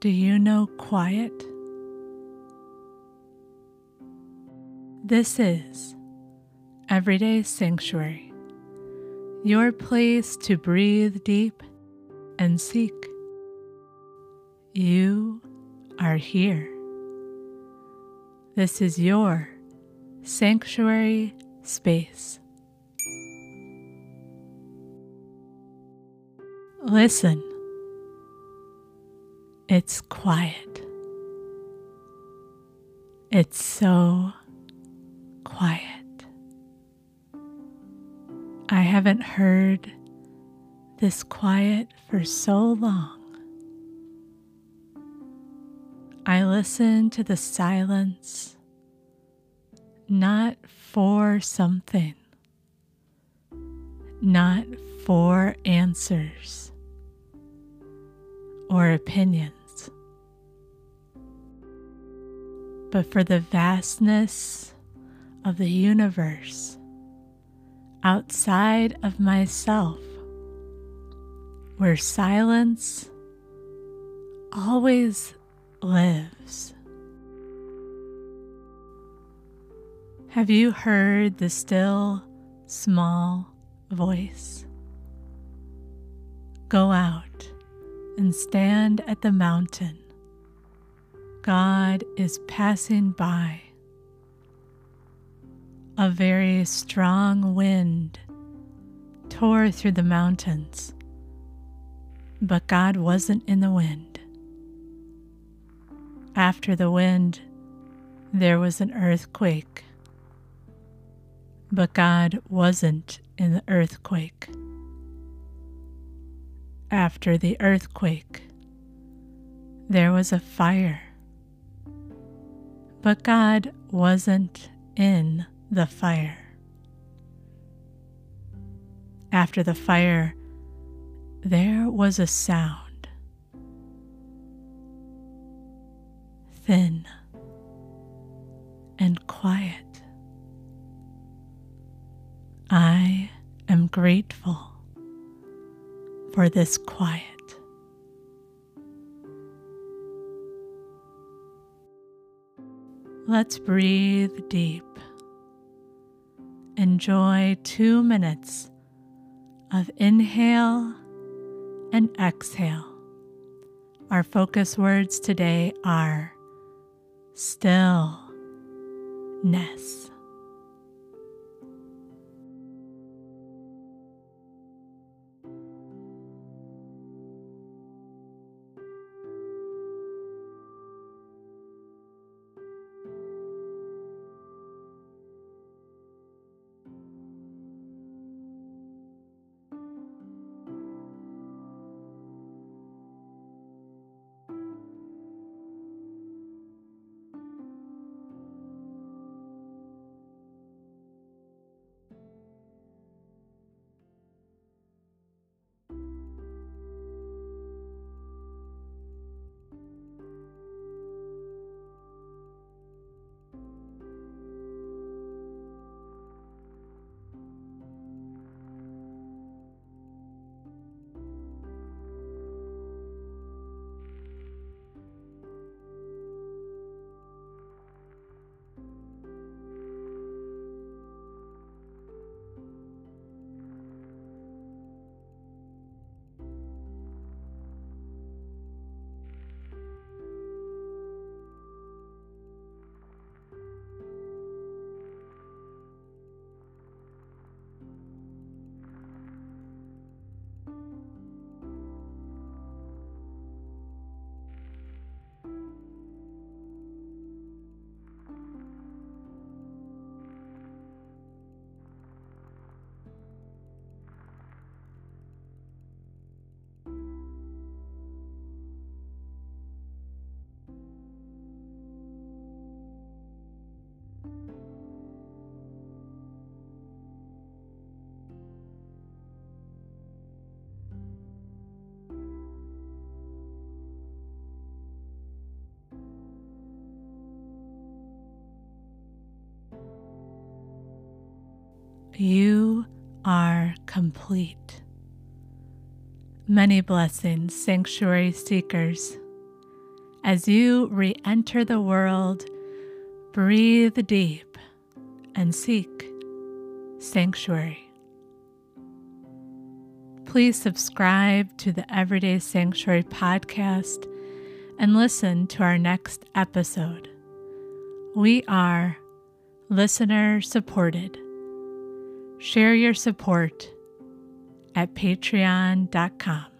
Do you know quiet? This is Everyday Sanctuary, your place to breathe deep and seek. You are here. This is your sanctuary space. Listen. It's quiet. It's so quiet. I haven't heard this quiet for so long. I listen to the silence not for something, not for answers or opinions but for the vastness of the universe outside of myself, where silence always lives. Have you heard the still, small voice? Go out and stand at the mountain God is passing by. A very strong wind tore through the mountains, but God wasn't in the wind. After the wind, there was an earthquake, but God wasn't in the earthquake. After the earthquake, there was a fire but God wasn't in the fire. After the fire, there was a sound. Thin and quiet. I am grateful for this quiet. Let's breathe deep. Enjoy two minutes of inhale and exhale. Our focus words today are stillness. You are complete. Many blessings, sanctuary seekers. As you re enter the world, breathe deep and seek sanctuary. Please subscribe to the Everyday Sanctuary podcast and listen to our next episode. We are listener supported. Share your support at patreon.com